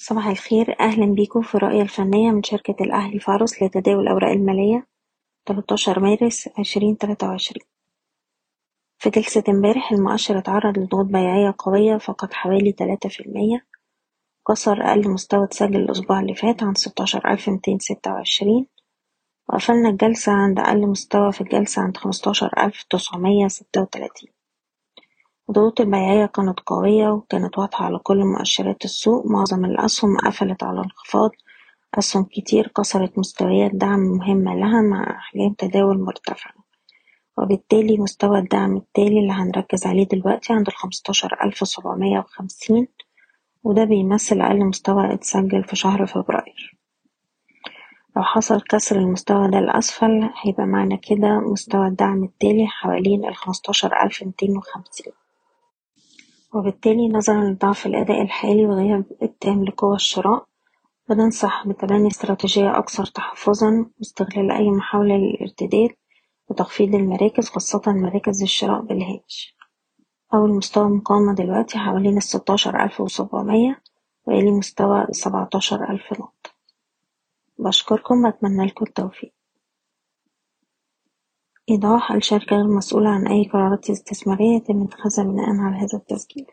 صباح الخير. أهلا بيكم في الرؤية الفنية من شركة الأهلي فارس لتداول الأوراق المالية 13 مارس 2023 في جلسة امبارح المؤشر اتعرض لضغوط بيعية قوية فقط حوالي 3% كسر أقل مستوى اتسجل الأسبوع اللي فات عند 16226 وقفلنا الجلسة عند أقل مستوى في الجلسة عند 15936 الضغوط البيعية كانت قوية وكانت واضحة على كل مؤشرات السوق. معظم الأسهم قفلت على انخفاض. أسهم كتير كسرت مستويات دعم مهمة لها مع أحجام تداول مرتفعة وبالتالي مستوى الدعم التالي اللي هنركز عليه دلوقتي عند الخمستاشر ألف سبعمية وخمسين وده بيمثل أقل مستوى اتسجل في شهر فبراير. لو حصل كسر المستوى ده لأسفل هيبقى معنى كده مستوى الدعم التالي حوالين الخمستاشر ألف ميتين وخمسين. وبالتالي نظرا لضعف الأداء الحالي وغياب التام لقوى الشراء. بننصح بتبني استراتيجية أكثر تحفظًا واستغلال أي محاولة للارتداد وتخفيض المراكز خاصة مراكز الشراء بالهامش. أول مستوى مقاومة دلوقتي حوالين الستاشر ألف وسبعمية ويلي مستوى السبعتاشر ألف نقطة. بشكركم وأتمنى لكم التوفيق. إيضاح: الشركة غير مسؤولة عن أي قرارات استثمارية يتم اتخاذها بناءً على هذا التسجيل.